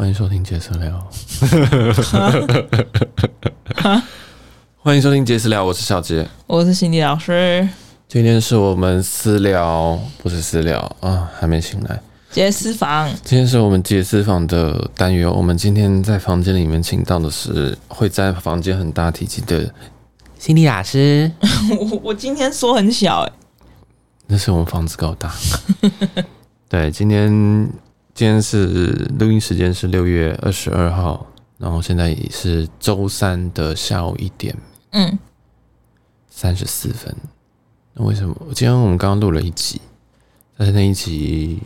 欢迎收听杰私聊。欢迎收听杰私聊，我是小杰，我是心理老师。今天是我们私聊，不是私聊啊，还没醒来。杰私房，今天是我们杰私房的单元。我们今天在房间里面请到的是会在房间很大体积的心理老师。我 我今天说很小哎，那是我们房子够大。对，今天今天是录音时间是六月二十二号，然后现在也是周三的下午一点，嗯，三十四分。那为什么？今天我们刚刚录了一集，但是那一集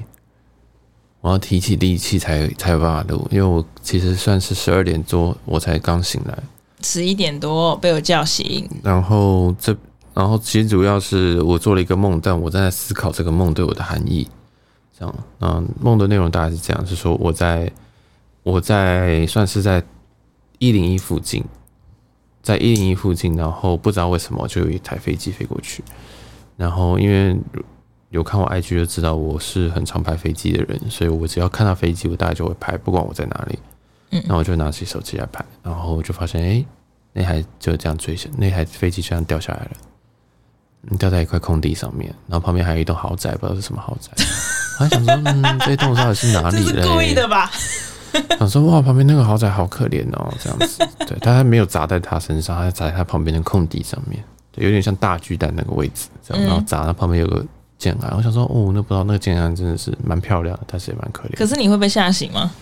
我要提起力气才才有办法录，因为我其实算是十二点多我才刚醒来，十一点多被我叫醒。然后这，然后其实主要是我做了一个梦，但我在思考这个梦对我的含义。这样，嗯，梦的内容大概是这样，是说我在我在算是在一零一附近，在一零一附近，然后不知道为什么就有一台飞机飞过去。然后，因为有看我 IG 就知道我是很常拍飞机的人，所以我只要看到飞机，我大概就会拍，不管我在哪里。嗯，然后我就拿起手机来拍，然后我就发现，哎，那台就这样坠下，那台飞机就这样掉下来了，掉在一块空地上面，然后旁边还有一栋豪宅，不知道是什么豪宅。我还想说，嗯，这栋到底是哪里嘞？是故意的吧？想说，哇，旁边那个豪宅好可怜哦，这样子。对，但他没有砸在他身上，他砸在他旁边的空地上面。有点像大巨蛋那个位置，这样，然后砸，他旁边有个建安，嗯、我想说，哦，那不知道那个建安真的是蛮漂亮的，但是也蛮可怜。可是你会被吓醒吗？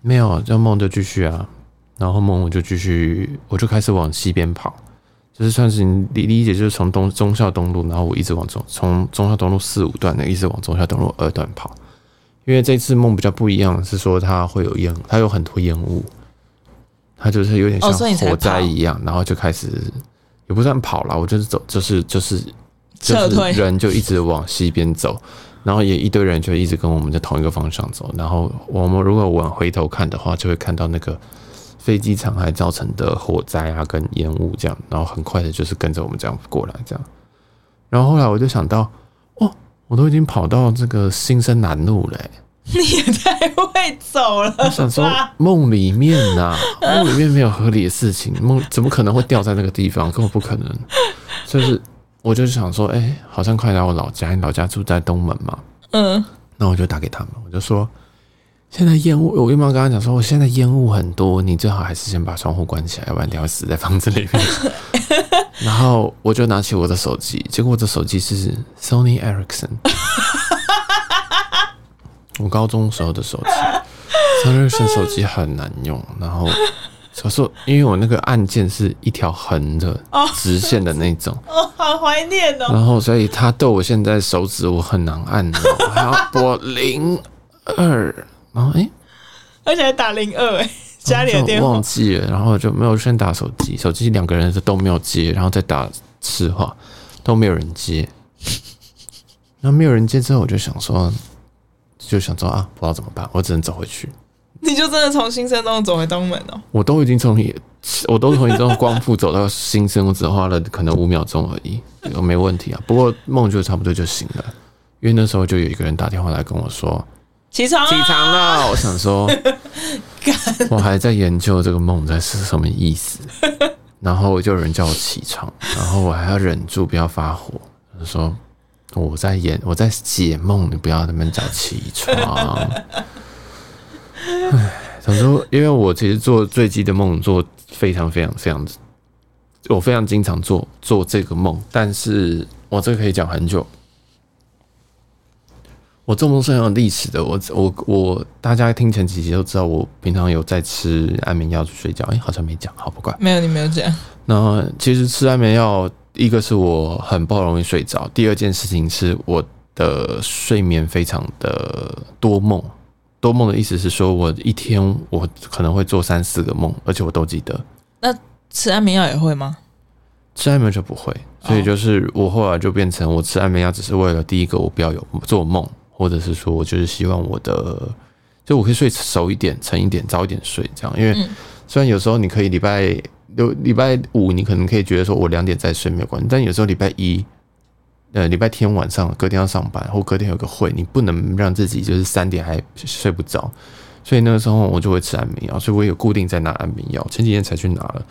没有，这梦就继续啊，然后梦我就继续，我就开始往西边跑，就是算是你理理解，就是从东中校东路，然后我一直往中，从中校东路四五段的一直往中校东路二段跑，因为这次梦比较不一样，是说它会有烟，它有很多烟雾，它就是有点像火灾一样，然后就开始。也不算跑了，我就是走，就是就是就是人就一直往西边走，然后也一堆人就一直跟我们在同一个方向走，然后我们如果往回头看的话，就会看到那个飞机残骸造成的火灾啊，跟烟雾这样，然后很快的就是跟着我们这样过来这样，然后后来我就想到，哦，我都已经跑到这个新生南路了，欸。你也太会走了！我想说，梦里面呐、啊，梦里面没有合理的事情，梦怎么可能会掉在那个地方？根本不可能。就是，我就想说，哎、欸，好像快来我老家，你老家住在东门嘛。嗯。那我就打给他们，我就说，现在烟雾，我原本跟他讲说，我现在烟雾很多，你最好还是先把窗户关起来，要不然你会死在房子里面。然后我就拿起我的手机，结果我的手机是 Sony Ericsson。我高中时候的手机。Sony Ericsson 手机很难用。然后小时候，因为我那个按键是一条横的直线的那种，哦，好怀念哦。然后，所以他对我现在手指我很难按，我还要拨零二，然后哎，而且还打零二哎，家里的电话忘记了，然后就没有先打手机，手机两个人都没有接，然后再打次话都没有人接。然后没有人接之后，我就想说。就想说啊，不知道怎么办，我只能走回去。你就真的从新生东走回东门哦？我都已经从你，我都从你这种光复走到新生，我只花了可能五秒钟而已，没问题啊。不过梦就差不多就醒了，因为那时候就有一个人打电话来跟我说起床起床了。我想说，我还在研究这个梦在是什么意思，然后就有人叫我起床，然后我还要忍住不要发火，就说。我在演，我在解梦，你不要那么叫起床。唉，想说，因为我其实做坠机的梦做非常非常非常，我非常经常做做这个梦，但是我这个可以讲很久。我做梦是很有历史的，我我我，大家听前几集都知道，我平常有在吃安眠药去睡觉。哎、欸，好像没讲，好不管，没有，你没有讲。那其实吃安眠药。一个是我很不容易睡着，第二件事情是我的睡眠非常的多梦。多梦的意思是说，我一天我可能会做三四个梦，而且我都记得。那吃安眠药也会吗？吃安眠药就不会，所以就是我后来就变成我吃安眠药只是为了第一个我不要有做梦，或者是说我就是希望我的就我可以睡熟一点、沉一点、早一点睡这样。因为虽然有时候你可以礼拜。六礼拜五，你可能可以觉得说，我两点再睡没有关系。但有时候礼拜一，呃，礼拜天晚上，隔天要上班，或隔天有个会，你不能让自己就是三点还睡不着，所以那个时候我就会吃安眠药，所以我有固定在拿安眠药。前几天才去拿了，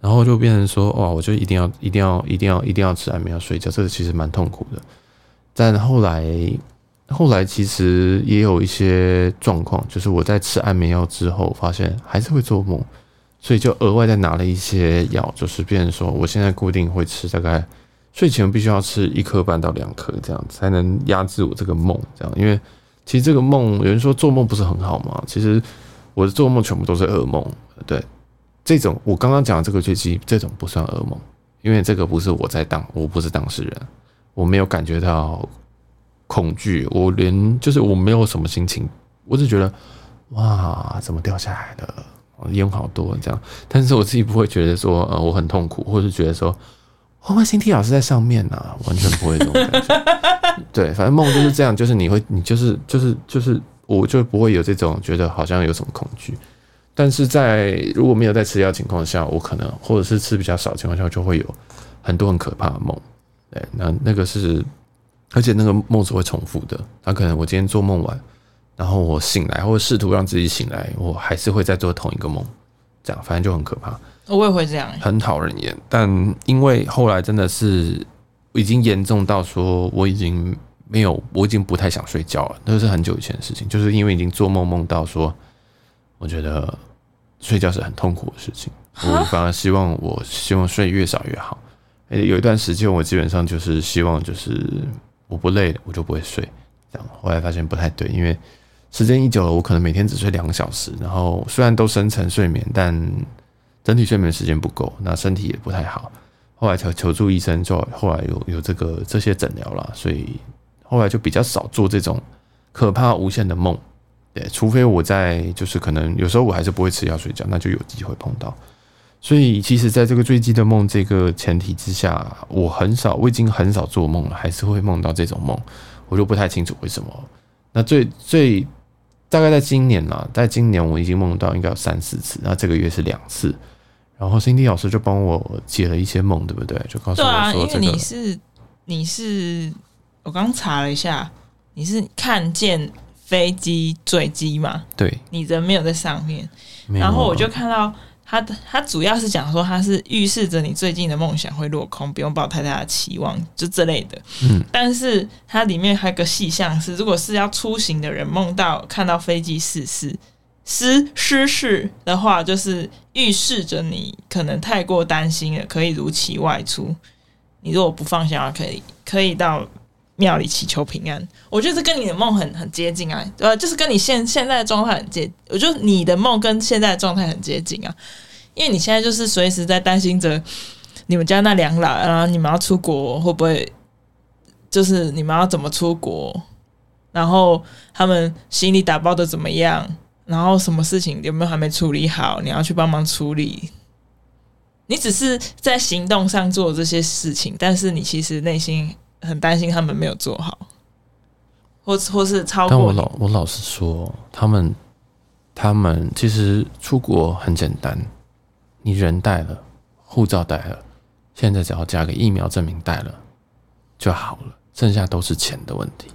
然后就变成说，哇，我就一定要、一定要、一定要、一定要吃安眠药睡觉，这个其实蛮痛苦的。但后来，后来其实也有一些状况，就是我在吃安眠药之后，发现还是会做梦，所以就额外再拿了一些药，就是变成说，我现在固定会吃大概。睡前必须要吃一颗半到两颗，这样才能压制我这个梦。这样，因为其实这个梦，有人说做梦不是很好嘛。其实我的做梦全部都是噩梦。对，这种我刚刚讲的这个坠机，这种不算噩梦，因为这个不是我在当，我不是当事人，我没有感觉到恐惧，我连就是我没有什么心情，我只觉得哇，怎么掉下来了？烟好多这样，但是我自己不会觉得说呃我很痛苦，或是觉得说。会不会星 T 老师在上面呢、完全不会这种感觉。对，反正梦就是这样，就是你会，你就是就是就是，我就不会有这种觉得好像有什么恐惧。但是在如果没有在吃药情况下，我可能或者是吃比较少情况下，就会有很多很可怕的梦。对，那那个是，而且那个梦是会重复的。那可能我今天做梦完，然后我醒来，或者试图让自己醒来，我还是会再做同一个梦。这样，反正就很可怕。我也会这样，很讨人厌。但因为后来真的是已经严重到说，我已经没有，我已经不太想睡觉了。那是很久以前的事情，就是因为已经做梦梦到说，我觉得睡觉是很痛苦的事情。我反而希望我希望睡越少越好。诶，有一段时间我基本上就是希望就是我不累，我就不会睡。这样后来发现不太对，因为时间一久了，我可能每天只睡两个小时，然后虽然都深层睡眠，但整体睡眠时间不够，那身体也不太好。后来求求助医生，就后来有有这个这些诊疗了，所以后来就比较少做这种可怕无限的梦。对，除非我在就是可能有时候我还是不会吃药睡觉，那就有机会碰到。所以其实在这个坠机的梦这个前提之下，我很少，我已经很少做梦了，还是会梦到这种梦，我就不太清楚为什么。那最最大概在今年啦，在今年我已经梦到应该有三四次，那这个月是两次。然后 Cindy 老师就帮我解了一些梦，对不对？就告诉我说、这个，对啊，因为你是你是，我刚查了一下，你是看见飞机坠机嘛？对，你人没有在上面。然后我就看到他，他主要是讲说它是预示着你最近的梦想会落空，不用抱太大的期望，就这类的。嗯，但是它里面还有个细项是，如果是要出行的人梦到看到飞机失事。失失事的话，就是预示着你可能太过担心了，可以如期外出。你如果不放心的话，可以可以到庙里祈求平安。我觉得这跟你的梦很很接近啊，呃，就是跟你现现在的状态很接。我觉得你的梦跟现在的状态很接近啊，因为你现在就是随时在担心着你们家那两老，然后你们要出国会不会，就是你们要怎么出国，然后他们行李打包的怎么样。然后什么事情有没有还没处理好？你要去帮忙处理。你只是在行动上做这些事情，但是你其实内心很担心他们没有做好，或或是超过。但我老我老实说，他们他们其实出国很简单，你人带了，护照带了，现在只要加个疫苗证明带了就好了，剩下都是钱的问题。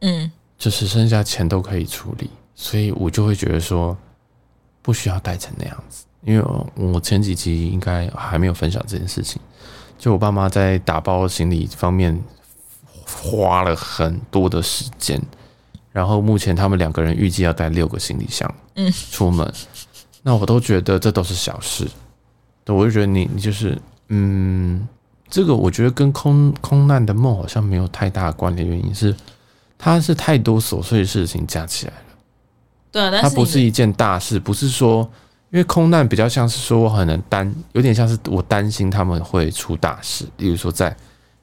嗯，就是剩下钱都可以处理。所以我就会觉得说，不需要带成那样子，因为我前几集应该还没有分享这件事情。就我爸妈在打包行李方面花了很多的时间，然后目前他们两个人预计要带六个行李箱，嗯，出门。那我都觉得这都是小事，对，我就觉得你你就是，嗯，这个我觉得跟空空难的梦好像没有太大的关联，原因是它是太多琐碎的事情加起来了。对啊，它不是一件大事，不是说，因为空难比较像是说我很能担，有点像是我担心他们会出大事，例如说在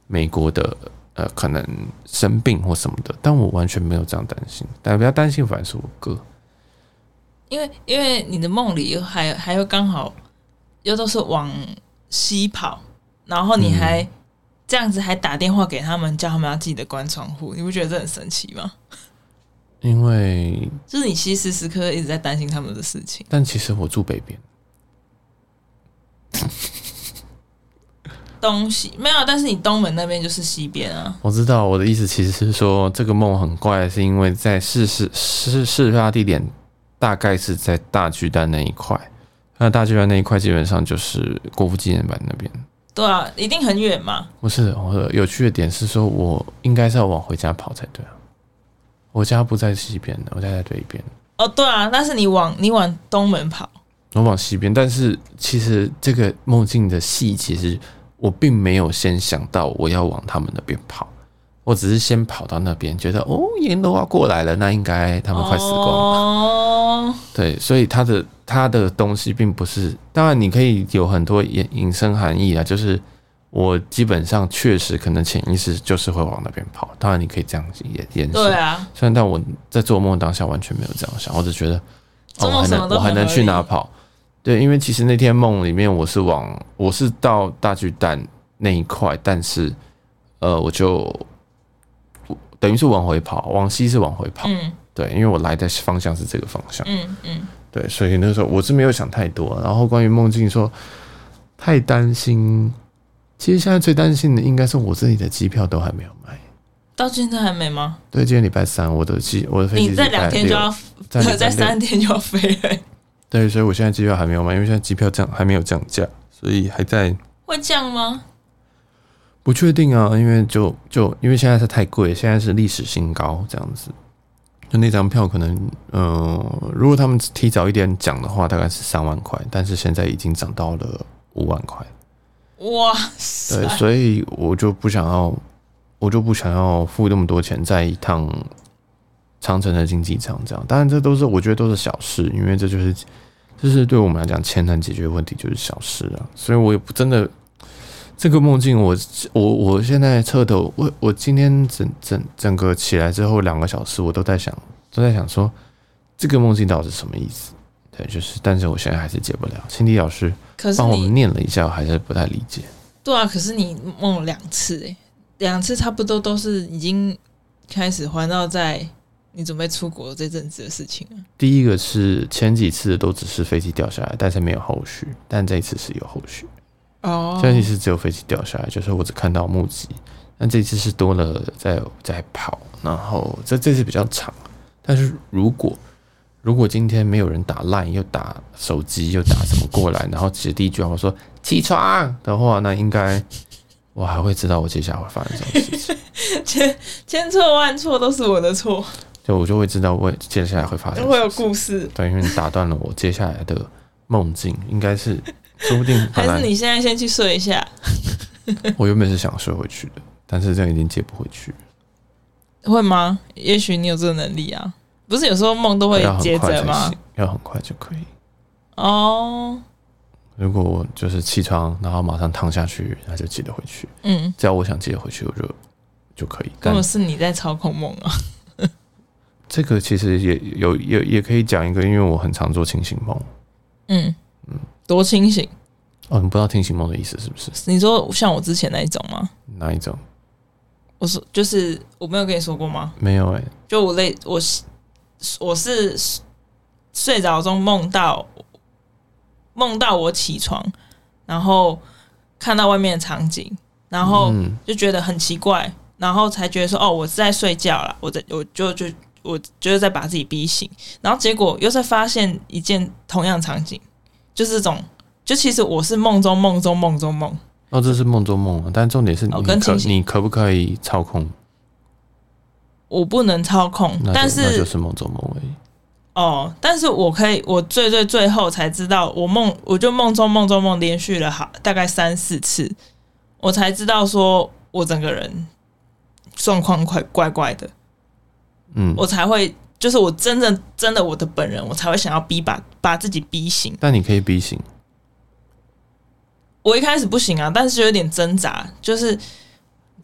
美国的呃可能生病或什么的，但我完全没有这样担心，但比较担心反而是我哥，因为因为你的梦里还还有刚好又都是往西跑，然后你还这样子还打电话给他们，叫他们要记得关窗户，你不觉得这很神奇吗？因为 就是你其实时时刻刻一直在担心他们的事情，但其实我住北边，东西没有，但是你东门那边就是西边啊。我知道我的意思其实是说，这个梦很怪，是因为在事事事事发地点大概是在大巨蛋那一块。那大巨蛋那一块基本上就是国父纪念版那边。对啊，一定很远嘛。不是，我有趣的点是说，我应该是要往回家跑才对啊。我家不在西边的，我家在对边。哦，对啊，但是你往你往东门跑，我往西边。但是其实这个梦境的戏，其实，我并没有先想到我要往他们那边跑，我只是先跑到那边，觉得哦，阎罗要过来了，那应该他们快死光了。哦，对，所以他的。他的东西并不是，当然你可以有很多隐隐身含义啊，就是我基本上确实可能潜意识就是会往那边跑，当然你可以这样子演演。对啊，虽然但我在做梦当下完全没有这样想，我只觉得哦，我还能我还能去哪跑？对，因为其实那天梦里面我是往我是到大巨蛋那一块，但是呃，我就等于是往回跑，往西是往回跑。嗯，对，因为我来的方向是这个方向。嗯嗯。对，所以那时候我是没有想太多。然后关于梦境说太担心，其实现在最担心的应该是我自己的机票都还没有买，到现在还没吗？对，今天礼拜三，我的机我的飞机你在两天就要，在 在三天就要飞了。对，所以我现在机票还没有买，因为现在机票降还没有降价，所以还在。会降吗？不确定啊，因为就就因为现在是太贵，现在是历史新高这样子。就那张票可能，嗯、呃，如果他们提早一点讲的话，大概是三万块，但是现在已经涨到了五万块。哇塞！对，所以我就不想要，我就不想要付那么多钱在一趟长城的经济舱这样。当然，这都是我觉得都是小事，因为这就是，就是对我们来讲，钱能解决问题就是小事啊。所以我也不真的。这个梦境我，我我我现在彻头，我我今天整整整个起来之后两个小时，我都在想，都在想说，这个梦境到底是什么意思？对，就是，但是我现在还是解不了。心理老师帮我们念了一下，我还是不太理解。对啊，可是你梦了两次，诶，两次差不多都是已经开始环绕在你准备出国这阵子的事情了。第一个是前几次都只是飞机掉下来，但是没有后续，但这一次是有后续。哦，这一次只有飞机掉下来，就是我只看到目击。但这次是多了在在跑，然后这这次比较长。但是如果如果今天没有人打 line 又打手机又打什么过来，然后其实第一句话我说起床的话，那应该我还会知道我接下来会发生什么事情。千千错万错都是我的错，就我就会知道我接下来会发生。会有故事，对，因为你打断了我接下来的梦境，应该是。说不定 还是你现在先去睡一下。我原本是想睡回去的，但是这样已经接不回去。会吗？也许你有这个能力啊！不是有时候梦都会接着吗？要很快就可以。哦。如果我就是起床，然后马上躺下去，那就记得回去。嗯。只要我想接回去，我就就可以。根本是你在操控梦啊！这个其实也有也也可以讲一个，因为我很常做清醒梦。嗯嗯。多清醒哦！你不知道清醒梦的意思是不是？你说像我之前那一种吗？哪一种？我说就是我没有跟你说过吗？没有哎、欸。就我累，我是我是睡着中梦到梦到我起床，然后看到外面的场景，然后就觉得很奇怪，然后才觉得说哦，我是在睡觉了，我在我就就我就是在把自己逼醒，然后结果又在发现一件同样场景。就是这种，就其实我是梦中梦中梦中梦。哦，这是梦中梦啊！但重点是你可，可你可不可以操控？我不能操控，但是那就是梦中梦而已。哦，但是我可以，我最最最后才知道，我梦我就梦中梦中梦连续了好大概三四次，我才知道说我整个人状况怪怪怪的。嗯，我才会。就是我真正真的我的本人，我才会想要逼把把自己逼醒。但你可以逼醒。我一开始不行啊，但是就有点挣扎。就是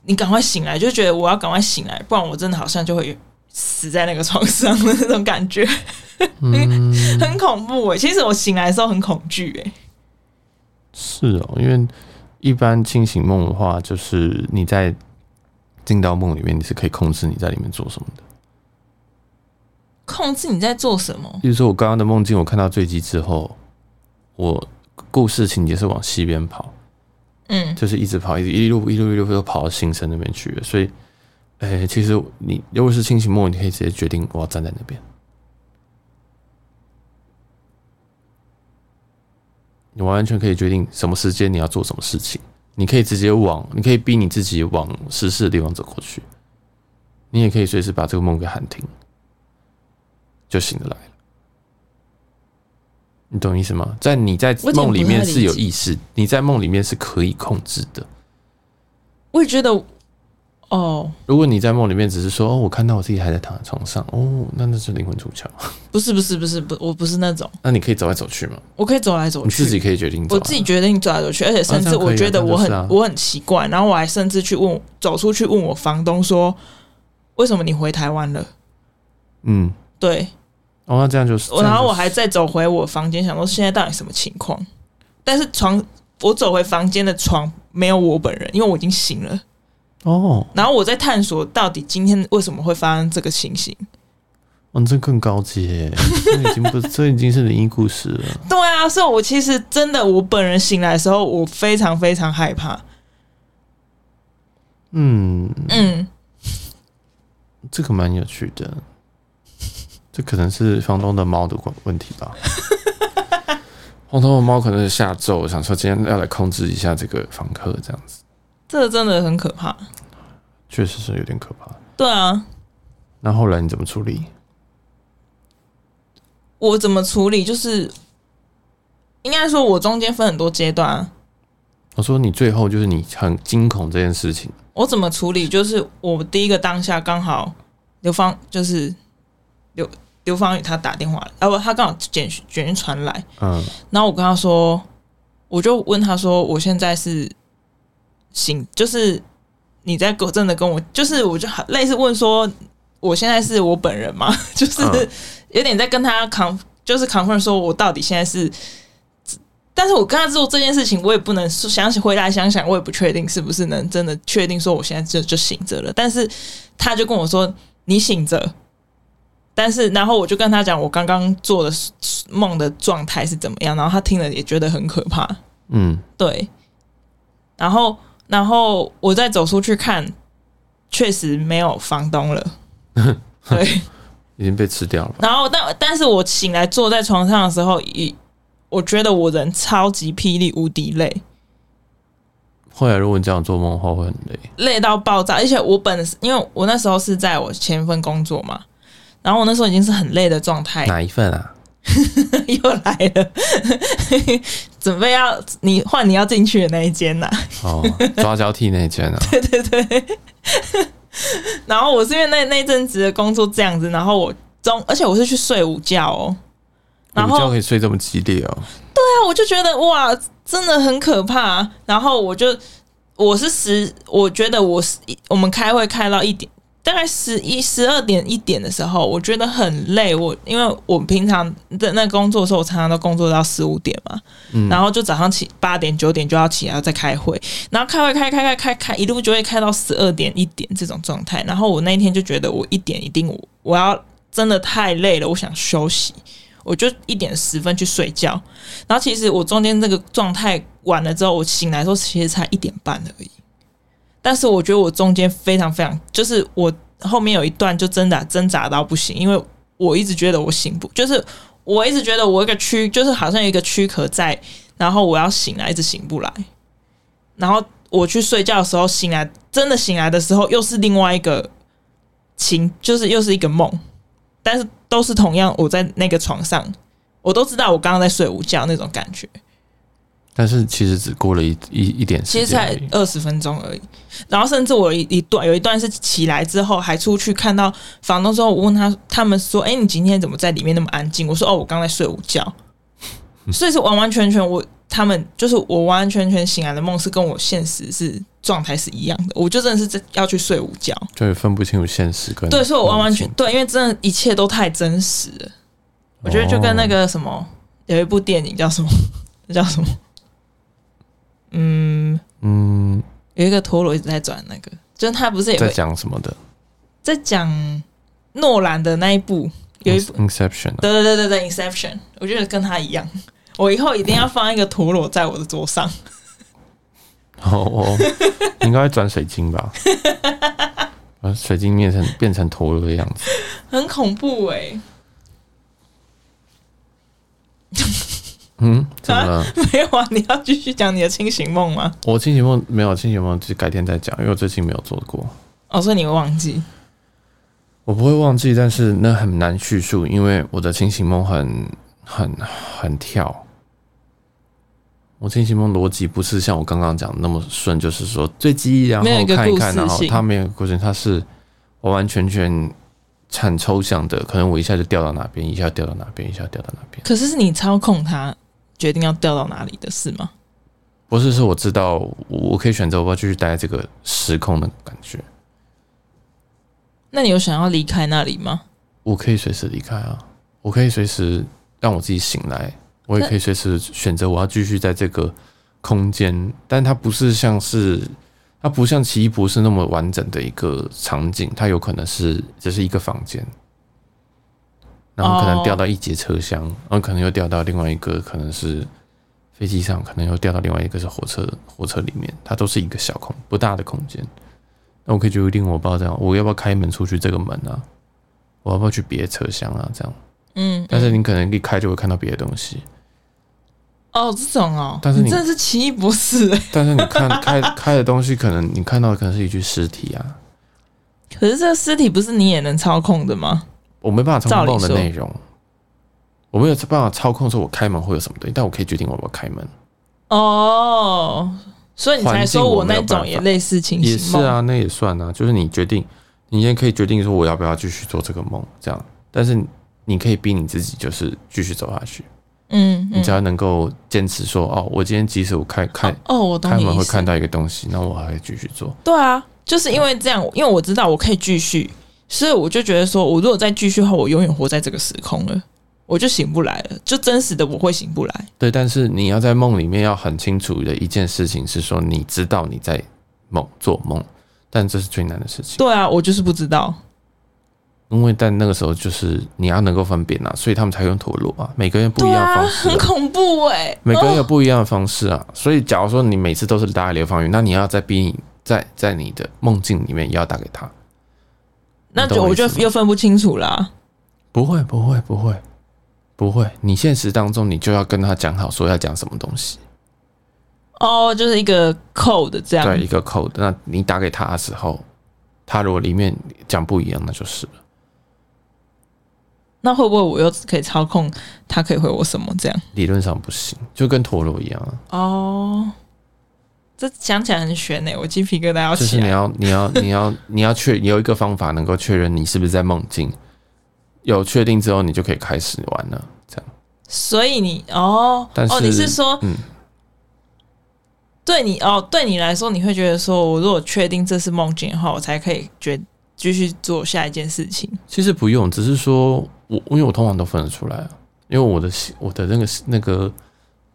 你赶快醒来，就觉得我要赶快醒来，不然我真的好像就会死在那个床上的那种感觉，嗯、很恐怖哎、欸。其实我醒来的时候很恐惧哎、欸。是哦，因为一般清醒梦的话，就是你在进到梦里面，你是可以控制你在里面做什么的。控制你在做什么？比如说，我刚刚的梦境，我看到坠机之后，我故事情节是往西边跑，嗯，就是一直跑，一直一路一路一路都跑到新城那边去了。所以，哎，其实你如果是清醒梦，你可以直接决定，我要站在那边，你完全可以决定什么时间你要做什么事情。你可以直接往，你可以逼你自己往实事的地方走过去，你也可以随时把这个梦给喊停。就醒得来了。你懂意思吗？在你在梦里面是有意识，你在梦里面是可以控制的。我也觉得。哦，如果你在梦里面只是说哦，我看到我自己还在躺在床上，哦，那那是灵魂出窍。不是不是不是不，我不是那种。那你可以走来走去吗？我可以走来走去，你自己可以决定走。我自己决定走来走去，而且甚至我觉得我很、啊啊、我很奇怪，然后我还甚至去问走出去问我房东说，为什么你回台湾了？嗯，对。哦，那这样就是。然后我还再走回我房间，想说现在到底什么情况？但是床，我走回房间的床没有我本人，因为我已经醒了。哦，然后我在探索到底今天为什么会发生这个情形。嗯、哦，这更高级，这已经不，这已经是灵异故事了。对啊，所以，我其实真的，我本人醒来的时候，我非常非常害怕。嗯嗯，这个蛮有趣的，这可能是房东的猫的问题吧。房东的猫可能是下咒，想说今天要来控制一下这个房客，这样子。这个真的很可怕，确实是有点可怕。对啊，那后来你怎么处理？我怎么处理？就是应该说，我中间分很多阶段。我说你最后就是你很惊恐这件事情，我怎么处理？就是我第一个当下刚好刘芳就是刘刘芳宇他打电话来，啊不，他刚好简讯简讯传来，嗯，然后我跟他说，我就问他说，我现在是。醒，就是你在真的跟我，就是我就类似问说，我现在是我本人吗？就是有点在跟他 conf，就是 confirm 说我到底现在是，但是我跟他做这件事情，我也不能想起回来想想，我也不确定是不是能真的确定说我现在就就醒着了。但是他就跟我说你醒着，但是然后我就跟他讲我刚刚做的梦的状态是怎么样，然后他听了也觉得很可怕。嗯，对，然后。然后我再走出去看，确实没有房东了，对，已经被吃掉了。然后，但但是我醒来坐在床上的时候，一我觉得我人超级霹雳无敌累。后来如果你这样做梦的话，会很累，累到爆炸。而且我本因为我那时候是在我前一份工作嘛，然后我那时候已经是很累的状态。哪一份啊？又来了，准备要你换你要进去的那一间呐、啊？哦，抓交替那一间啊？对 对对。然后我是因为那那阵子的工作这样子，然后我中，而且我是去睡午觉哦。然后午觉可以睡这么激烈哦？对啊，我就觉得哇，真的很可怕。然后我就我是十，我觉得我是我们开会开到一点。大概十一、十二点、一点的时候，我觉得很累。我因为我平常在那工作的时候，我常常都工作到四五点嘛，嗯、然后就早上起八点、九点就要起来要再开会，然后开会开开开开开，一路就会开到十二点、一点这种状态。然后我那一天就觉得我一点一定我我要真的太累了，我想休息，我就一点十分去睡觉。然后其实我中间这个状态完了之后，我醒来的时候其实才一点半而已。但是我觉得我中间非常非常，就是我后面有一段就挣扎挣扎到不行，因为我一直觉得我醒不，就是我一直觉得我一个躯，就是好像有一个躯壳在，然后我要醒来一直醒不来，然后我去睡觉的时候醒来，真的醒来的时候又是另外一个情，就是又是一个梦，但是都是同样我在那个床上，我都知道我刚刚在睡午觉那种感觉。但是其实只过了一一一点时间，其实才二十分钟而已。然后甚至我一一段有一段是起来之后还出去看到房东之后，我问他，他们说：“哎，你今天怎么在里面那么安静？”我说：“哦，我刚在睡午觉。”所以是完完全全我他们就是我完完全全醒来的梦是跟我现实是状态是一样的。我就真的是在要去睡午觉，对，分不清楚现实跟对，所以我完完全对，因为真的一切都太真实了。我觉得就跟那个什么有一部电影叫什么，叫什么？嗯嗯，有一个陀螺一直在转，那个就是他不是也在讲什么的，在讲诺兰的那一部有一部 Inception，对对对对对 Inception，我觉得跟他一样，我以后一定要放一个陀螺在我的桌上。哦哦，应该会转水晶吧？把水晶变成变成陀螺的样子，很恐怖哎、欸！嗯，怎么了？没有啊，你要继续讲你的清醒梦吗？我清醒梦没有清醒梦，就改天再讲，因为我最近没有做过。哦，所以你会忘记？我不会忘记，但是那很难叙述，因为我的清醒梦很很很跳。我清醒梦逻辑不是像我刚刚讲的那么顺，就是说坠机，然后看一看，然后它没有过程，它是完完全全很抽象的，可能我一下就掉到哪边，一下掉到哪边，一下掉到哪边。可是是你操控它决定要掉到哪里的是吗？不是，是我知道我可以选择我要继续待在这个时空的感觉。那你有想要离开那里吗？我可以随时离开啊，我可以随时让我自己醒来。我也可以随时选择我要继续在这个空间，但它不是像是它不像奇异博士那么完整的一个场景，它有可能是只是一个房间，然后可能掉到一节车厢，然后可能又掉到另外一个，可能是飞机上，可能又掉到另外一个是火车火车里面，它都是一个小空不大的空间。那我可以决定我不知道这样，我要不要开门出去这个门啊？我要不要去别的车厢啊？这样，嗯，但是你可能一开就会看到别的东西。哦，这种哦，但是你，你真的是奇异博士哎！但是你看开开的东西，可能你看到的可能是一具尸体啊。可是这个尸体不是你也能操控的吗？我没办法操控的内容，我没有办法操控说我开门会有什么东西，但我可以决定我要不要开门。哦，所以你才说我那种也类似情形。也是啊，那也算啊，就是你决定，你现在可以决定说我要不要继续做这个梦，这样。但是你可以逼你自己，就是继续走下去。嗯，你只要能够坚持说哦，我今天即使我开开哦，我开门会看到一个东西，那我还会继续做。对啊，就是因为这样，因为我知道我可以继续，所以我就觉得说，我如果再继续的话，我永远活在这个时空了，我就醒不来了，就真实的我会醒不来。对，但是你要在梦里面要很清楚的一件事情是说，你知道你在梦做梦，但这是最难的事情。对啊，我就是不知道。因为在那个时候，就是你要能够分辨啊，所以他们才用陀螺啊。每个人不一样的方式，啊，很恐怖哎，欸。每个人有不一样的方式啊，所以假如说你每次都是打给刘芳云，那你要在逼你在在你的梦境里面也要打给他，那就我就又分不清楚啦。不会，不会，不会，不会。你现实当中，你就要跟他讲好，说要讲什么东西。哦，就是一个 code 这样。对，一个 code。那你打给他的时候，他如果里面讲不一样，那就是了。那会不会我又可以操控他可以回我什么这样？理论上不行，就跟陀螺一样啊。哦，这讲起来很悬呢，我鸡皮疙瘩要起来。就是你要你要 你要你要确有一个方法能够确认你是不是在梦境，有确定之后你就可以开始玩了。这样。所以你哦，但是哦，你是说嗯，对你哦，对你来说你会觉得说，我如果确定这是梦境的话，我才可以决继续做下一件事情。其实不用，只是说。我因为我通常都分得出来啊，因为我的我的那个那个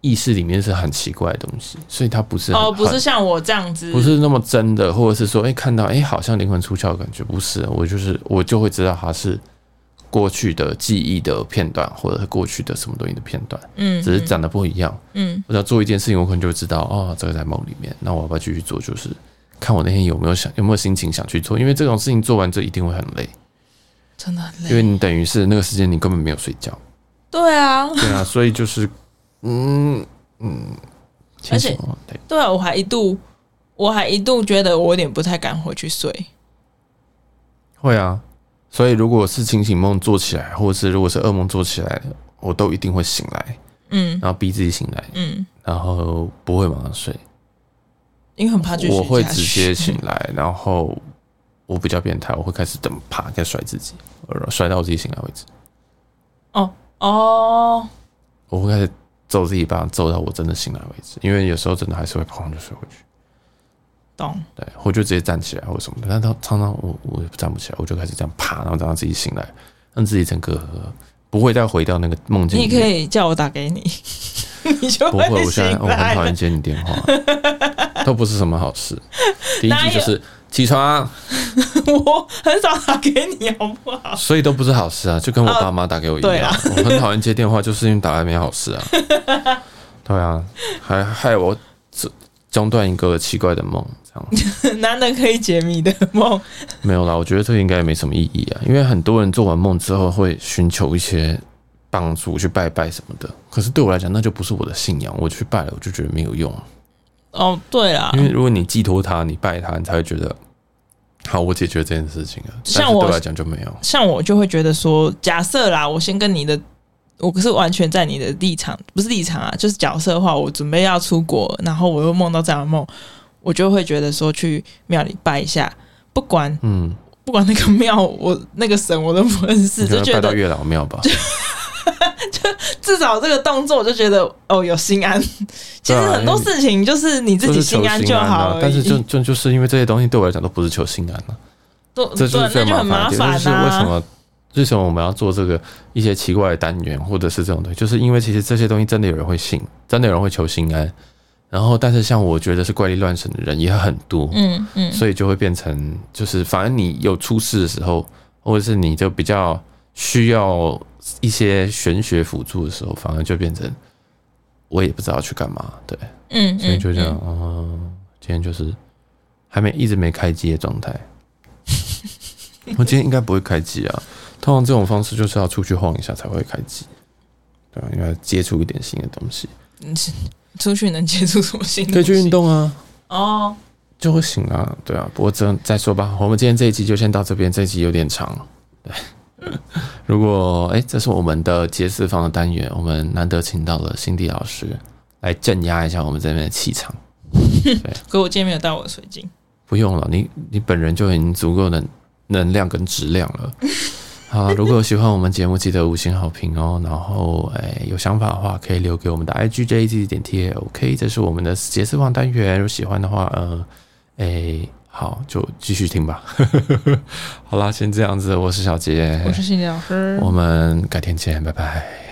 意识里面是很奇怪的东西，所以它不是哦，不是像我这样子，不是那么真的，或者是说，哎、欸，看到哎、欸，好像灵魂出窍的感觉，不是，我就是我就会知道它是过去的记忆的片段，或者是过去的什么东西的片段，嗯，只是长得不一样，嗯，我要做一件事情，我可能就会知道，哦，这个在梦里面，那我要不要继续做？就是看我那天有没有想有没有心情想去做，因为这种事情做完之后一定会很累。真的很累，因为你等于是那个时间你根本没有睡觉。对啊，对啊，所以就是，嗯嗯，而且对，对啊，我还一度，我还一度觉得我有点不太敢回去睡。会啊，所以如果是清醒梦做起来，或者是如果是噩梦做起来，我都一定会醒来，嗯，然后逼自己醒来，嗯，然后不会马上睡，因为很怕就我会直接醒来，然后。我比较变态，我会开始等啪，再甩自己，甩到我自己醒来为止。哦哦，我会开始揍自己一巴掌，揍到我真的醒来为止。因为有时候真的还是会砰就睡回去。懂。对，我就直接站起来或什么的。但他常常我我站不起来，我就开始这样啪，然后等到自己醒来，让自己整个不会再回到那个梦境。你可以叫我打给你，你就会不会。我现在我很讨厌接你电话，都不是什么好事。第一句就是。起床！我很少打给你，好不好？所以都不是好事啊，就跟我爸妈打给我一样。我很讨厌接电话，就是因为打来没好事啊。对啊，还害我中断一个奇怪的梦，这样。难得可以解谜的梦。没有啦，我觉得这应该没什么意义啊，因为很多人做完梦之后会寻求一些帮助去拜拜什么的。可是对我来讲，那就不是我的信仰。我去拜了，我就觉得没有用。哦，对啦，因为如果你寄托他，你拜他，你才会觉得好，我解决这件事情啊。像我来讲就没有。像我就会觉得说，假设啦，我先跟你的，我可是完全在你的立场，不是立场啊，就是角色的话，我准备要出国，然后我又梦到这样的梦，我就会觉得说，去庙里拜一下，不管嗯。不管那个庙，我那个神我都不认识，就觉得拜到月老庙吧。就至少这个动作，我就觉得哦，有心安。其实很多事情就是你自己心安就好，但是就就就是因为这些东西对我来讲都不是求心安了，都这就是最麻烦的。就是为什么为什么我们要做这个一些奇怪的单元，或者是这种东西，就是因为其实这些东西真的有人会信，真的有人会求心安。然后，但是像我觉得是怪力乱神的人也很多，嗯嗯，所以就会变成就是，反正你有出事的时候，或者是你就比较需要一些玄学辅助的时候，反而就变成我也不知道去干嘛，对，嗯，所以就这样，嗯，嗯，今天就是还没一直没开机的状态，我今天应该不会开机啊，通常这种方式就是要出去晃一下才会开机，对吧？因为接触一点新的东西，嗯。出去能接触什么新？可以去运动啊！哦，就会醒啊，对啊。不过这再说吧，我们今天这一集就先到这边。这一集有点长，对。如果哎、欸，这是我们的杰四方的单元，我们难得请到了辛迪老师来镇压一下我们这边的气场。对，可我今天没有带我的水晶。不用了，你你本人就已经足够的能量跟质量了。好，如果有喜欢我们节目，记得五星好评哦。然后，哎，有想法的话，可以留给我们的 IGJZ 点 T A O K，。这是我们的杰四方单元。如果喜欢的话，呃，哎，好，就继续听吧。好啦，先这样子。我是小杰，我是新杰老师，我们改天见，拜拜。